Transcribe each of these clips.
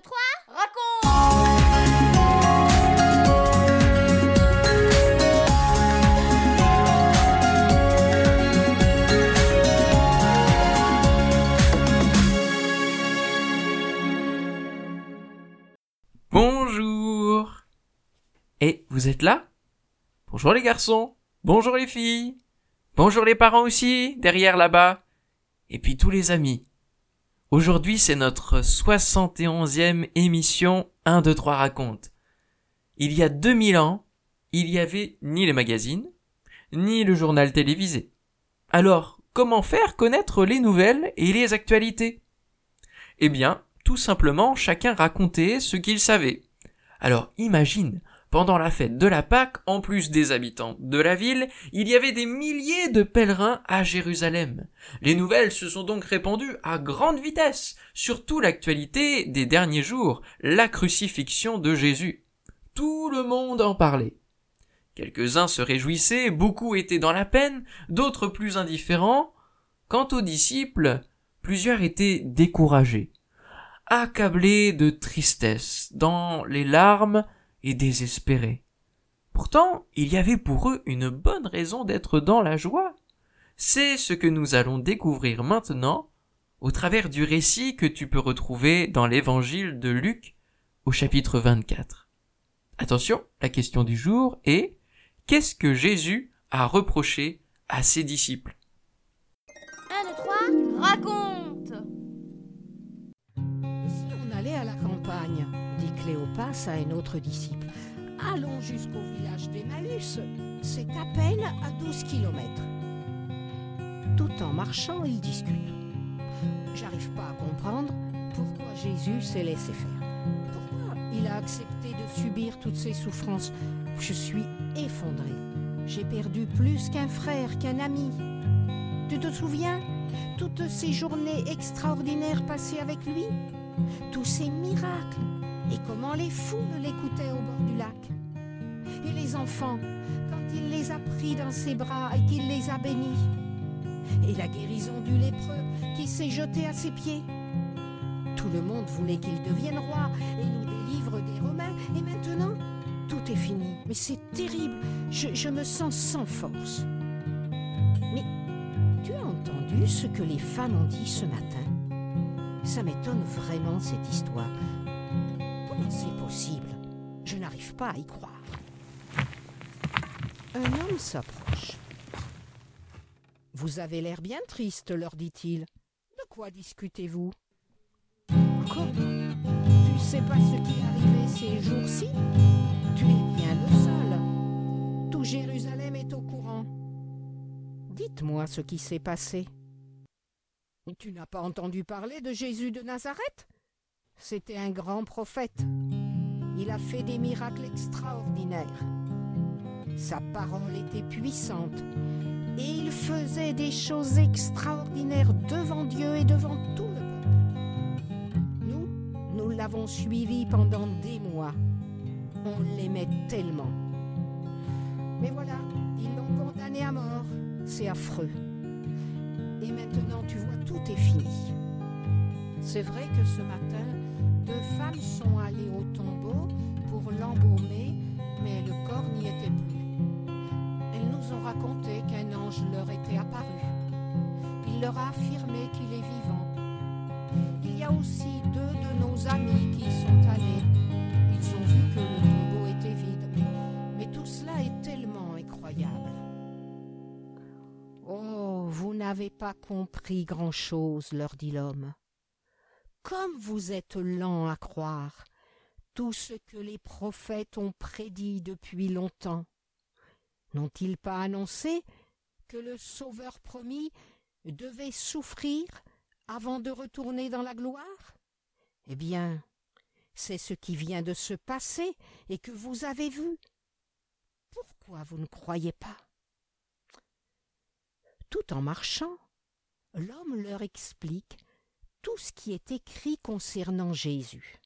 2, 3, raconte. Bonjour. Et vous êtes là? Bonjour les garçons. Bonjour les filles. Bonjour les parents aussi, derrière là-bas. Et puis tous les amis Aujourd'hui c'est notre 71e émission 1, 2, 3 raconte. Il y a 2000 ans, il n'y avait ni les magazines, ni le journal télévisé. Alors, comment faire connaître les nouvelles et les actualités? Eh bien, tout simplement chacun racontait ce qu'il savait. Alors imagine, pendant la fête de la Pâque, en plus des habitants de la ville, il y avait des milliers de pèlerins à Jérusalem. Les nouvelles se sont donc répandues à grande vitesse, surtout l'actualité des derniers jours, la crucifixion de Jésus. Tout le monde en parlait. Quelques-uns se réjouissaient, beaucoup étaient dans la peine, d'autres plus indifférents. Quant aux disciples, plusieurs étaient découragés accablés de tristesse, dans les larmes et désespérés. Pourtant, il y avait pour eux une bonne raison d'être dans la joie. C'est ce que nous allons découvrir maintenant au travers du récit que tu peux retrouver dans l'évangile de Luc au chapitre 24. Attention, la question du jour est Qu'est-ce que Jésus a reproché à ses disciples? 1, 2, 3, raconte à un autre disciple, allons jusqu'au village d'Emmaüs. C'est à peine à 12 kilomètres. Tout en marchant, ils discutent. J'arrive pas à comprendre pourquoi Jésus s'est laissé faire. Pourquoi il a accepté de subir toutes ces souffrances? Je suis effondré. J'ai perdu plus qu'un frère, qu'un ami. Tu te souviens? Toutes ces journées extraordinaires passées avec lui? Tous ces miracles et comment les foules l'écoutaient au bord du lac. Et les enfants, quand il les a pris dans ses bras et qu'il les a bénis. Et la guérison du lépreux qui s'est jeté à ses pieds. Tout le monde voulait qu'il devienne roi et nous délivre des Romains. Et maintenant, tout est fini. Mais c'est terrible. Je, je me sens sans force. Mais tu as entendu ce que les femmes ont dit ce matin? Ça m'étonne vraiment cette histoire. C'est possible Je n'arrive pas à y croire. Un homme s'approche. Vous avez l'air bien triste, leur dit-il. De quoi discutez-vous? Comment? Tu sais pas ce qui est arrivé ces jours-ci? Tu es bien le seul. Tout Jérusalem est au courant. Dites-moi ce qui s'est passé. Tu n'as pas entendu parler de Jésus de Nazareth? C'était un grand prophète. Il a fait des miracles extraordinaires. Sa parole était puissante et il faisait des choses extraordinaires devant Dieu et devant tout le peuple. Nous, nous l'avons suivi pendant des mois. On l'aimait tellement. Mais voilà, ils l'ont condamné à mort. C'est affreux. Et maintenant, tu vois, tout est fini. C'est vrai que ce matin, deux femmes sont allées au tombeau pour l'embaumer, mais le corps n'y était plus. Elles nous ont raconté qu'un ange leur était apparu. Il leur a affirmé qu'il est vivant. Il y a aussi deux de nos amis qui sont allés. N'avez pas compris grand-chose, leur dit l'homme. Comme vous êtes lents à croire tout ce que les prophètes ont prédit depuis longtemps. N'ont-ils pas annoncé que le Sauveur promis devait souffrir avant de retourner dans la gloire? Eh bien, c'est ce qui vient de se passer et que vous avez vu. Pourquoi vous ne croyez pas? En marchant, l'homme leur explique tout ce qui est écrit concernant Jésus.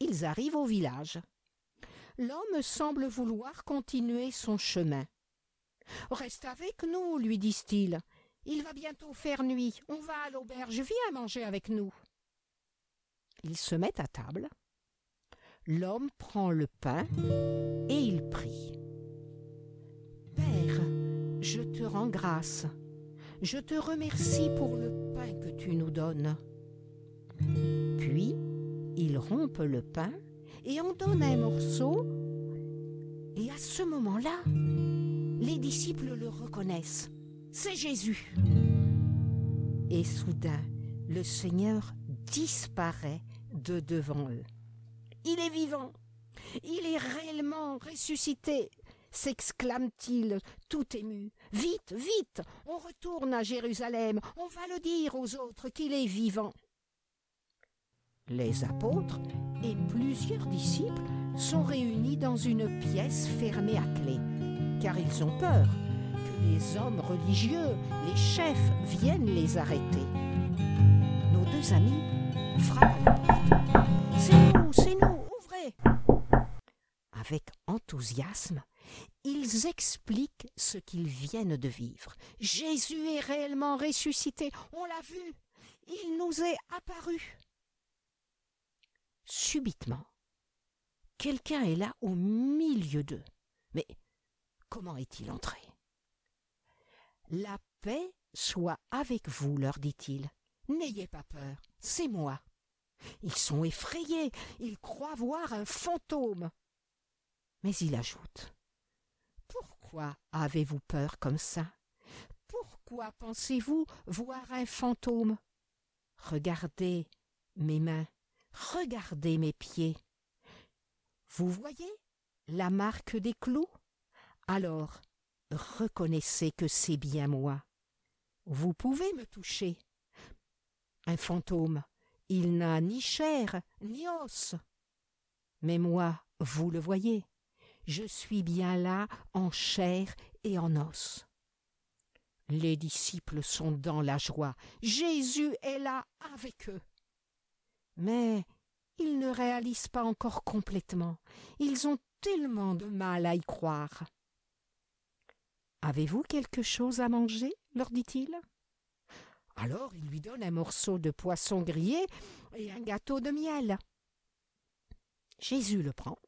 Ils arrivent au village. L'homme semble vouloir continuer son chemin. Reste avec nous, lui disent-ils. Il va bientôt faire nuit. On va à l'auberge. Viens manger avec nous. Ils se mettent à table. L'homme prend le pain et il prie. Je te rends grâce. Je te remercie pour le pain que tu nous donnes. Puis, il rompt le pain et en donne un morceau. Et à ce moment-là, les disciples le reconnaissent. C'est Jésus. Et soudain, le Seigneur disparaît de devant eux. Il est vivant. Il est réellement ressuscité s'exclame-t-il, tout ému. Vite, vite, on retourne à Jérusalem, on va le dire aux autres qu'il est vivant. Les apôtres et plusieurs disciples sont réunis dans une pièce fermée à clé, car ils ont peur que les hommes religieux, les chefs, viennent les arrêter. Nos deux amis frappent à la porte. C'est nous, c'est nous, ouvrez Avec enthousiasme, ils expliquent ce qu'ils viennent de vivre. Jésus est réellement ressuscité, on l'a vu, il nous est apparu. Subitement, quelqu'un est là au milieu d'eux. Mais comment est-il entré? La paix soit avec vous, leur dit-il. N'ayez pas peur, c'est moi. Ils sont effrayés, ils croient voir un fantôme. Mais il ajoute Pourquoi avez-vous peur comme ça? Pourquoi pensez-vous voir un fantôme? Regardez mes mains, regardez mes pieds. Vous voyez la marque des clous? Alors, reconnaissez que c'est bien moi. Vous pouvez me toucher. Un fantôme, il n'a ni chair ni os. Mais moi, vous le voyez, je suis bien là en chair et en os. Les disciples sont dans la joie. Jésus est là avec eux. Mais ils ne réalisent pas encore complètement. Ils ont tellement de mal à y croire. Avez-vous quelque chose à manger? leur dit-il. Alors il lui donne un morceau de poisson grillé et un gâteau de miel. Jésus le prend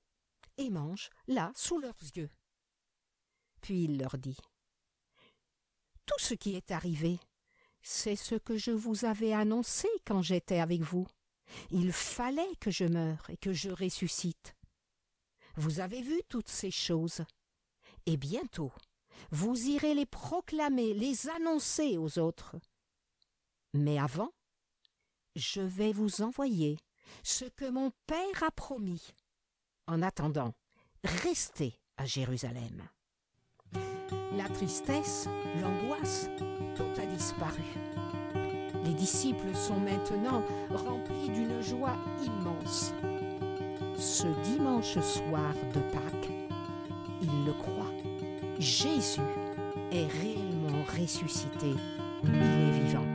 et mange là sous leurs yeux. Puis il leur dit Tout ce qui est arrivé, c'est ce que je vous avais annoncé quand j'étais avec vous. Il fallait que je meure et que je ressuscite. Vous avez vu toutes ces choses, et bientôt vous irez les proclamer, les annoncer aux autres. Mais avant, je vais vous envoyer ce que mon Père a promis. En attendant, restez à Jérusalem. La tristesse, l'angoisse, tout a disparu. Les disciples sont maintenant remplis d'une joie immense. Ce dimanche soir de Pâques, ils le croient. Jésus est réellement ressuscité. Il est vivant.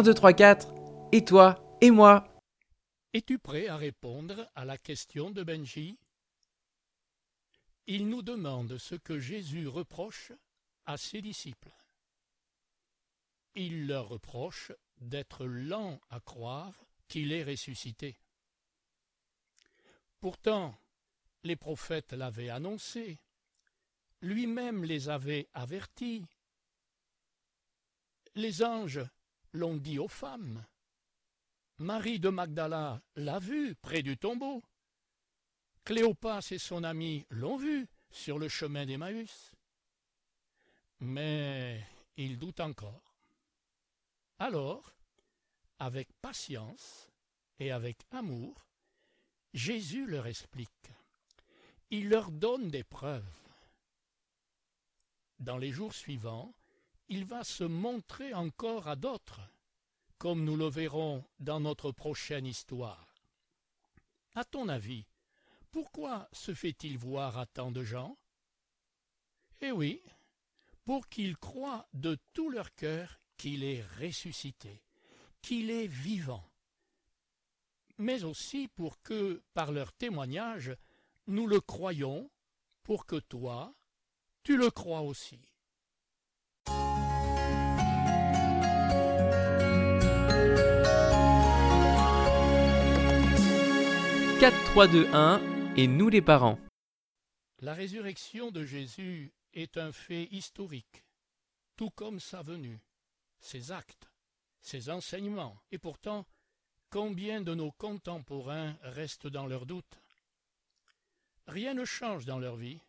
Un, deux, trois, quatre. Et toi Et moi Es-tu prêt à répondre à la question de Benji? Il nous demande ce que Jésus reproche à ses disciples. Il leur reproche d'être lents à croire qu'il est ressuscité. Pourtant, les prophètes l'avaient annoncé, lui-même les avait avertis. Les anges l'ont dit aux femmes. Marie de Magdala l'a vu près du tombeau. Cléopas et son ami l'ont vu sur le chemin d'Emmaüs. Mais il doute encore. Alors, avec patience et avec amour, Jésus leur explique. Il leur donne des preuves. Dans les jours suivants, il va se montrer encore à d'autres, comme nous le verrons dans notre prochaine histoire. À ton avis, pourquoi se fait-il voir à tant de gens? Eh oui, pour qu'ils croient de tout leur cœur qu'il est ressuscité, qu'il est vivant. mais aussi pour que, par leur témoignage, nous le croyons, pour que toi, tu le crois aussi. 4, 3, 2, 1 et nous les parents. La résurrection de Jésus est un fait historique, tout comme sa venue, ses actes, ses enseignements, et pourtant, combien de nos contemporains restent dans leurs doutes Rien ne change dans leur vie.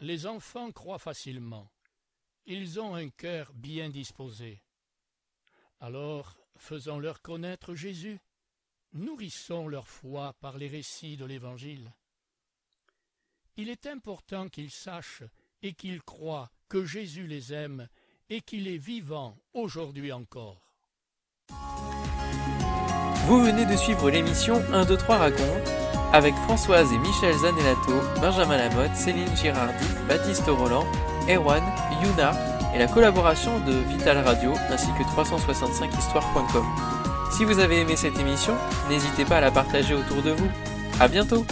Les enfants croient facilement. Ils ont un cœur bien disposé. Alors, faisons-leur connaître Jésus nourrissons leur foi par les récits de l'Évangile. Il est important qu'ils sachent et qu'ils croient que Jésus les aime et qu'il est vivant aujourd'hui encore. Vous venez de suivre l'émission 1, 2, 3 raconte avec Françoise et Michel Zanellato, Benjamin Lamotte, Céline Girardi, Baptiste Roland, Erwan, Yuna et la collaboration de Vital Radio ainsi que 365histoire.com. Si vous avez aimé cette émission, n'hésitez pas à la partager autour de vous. À bientôt!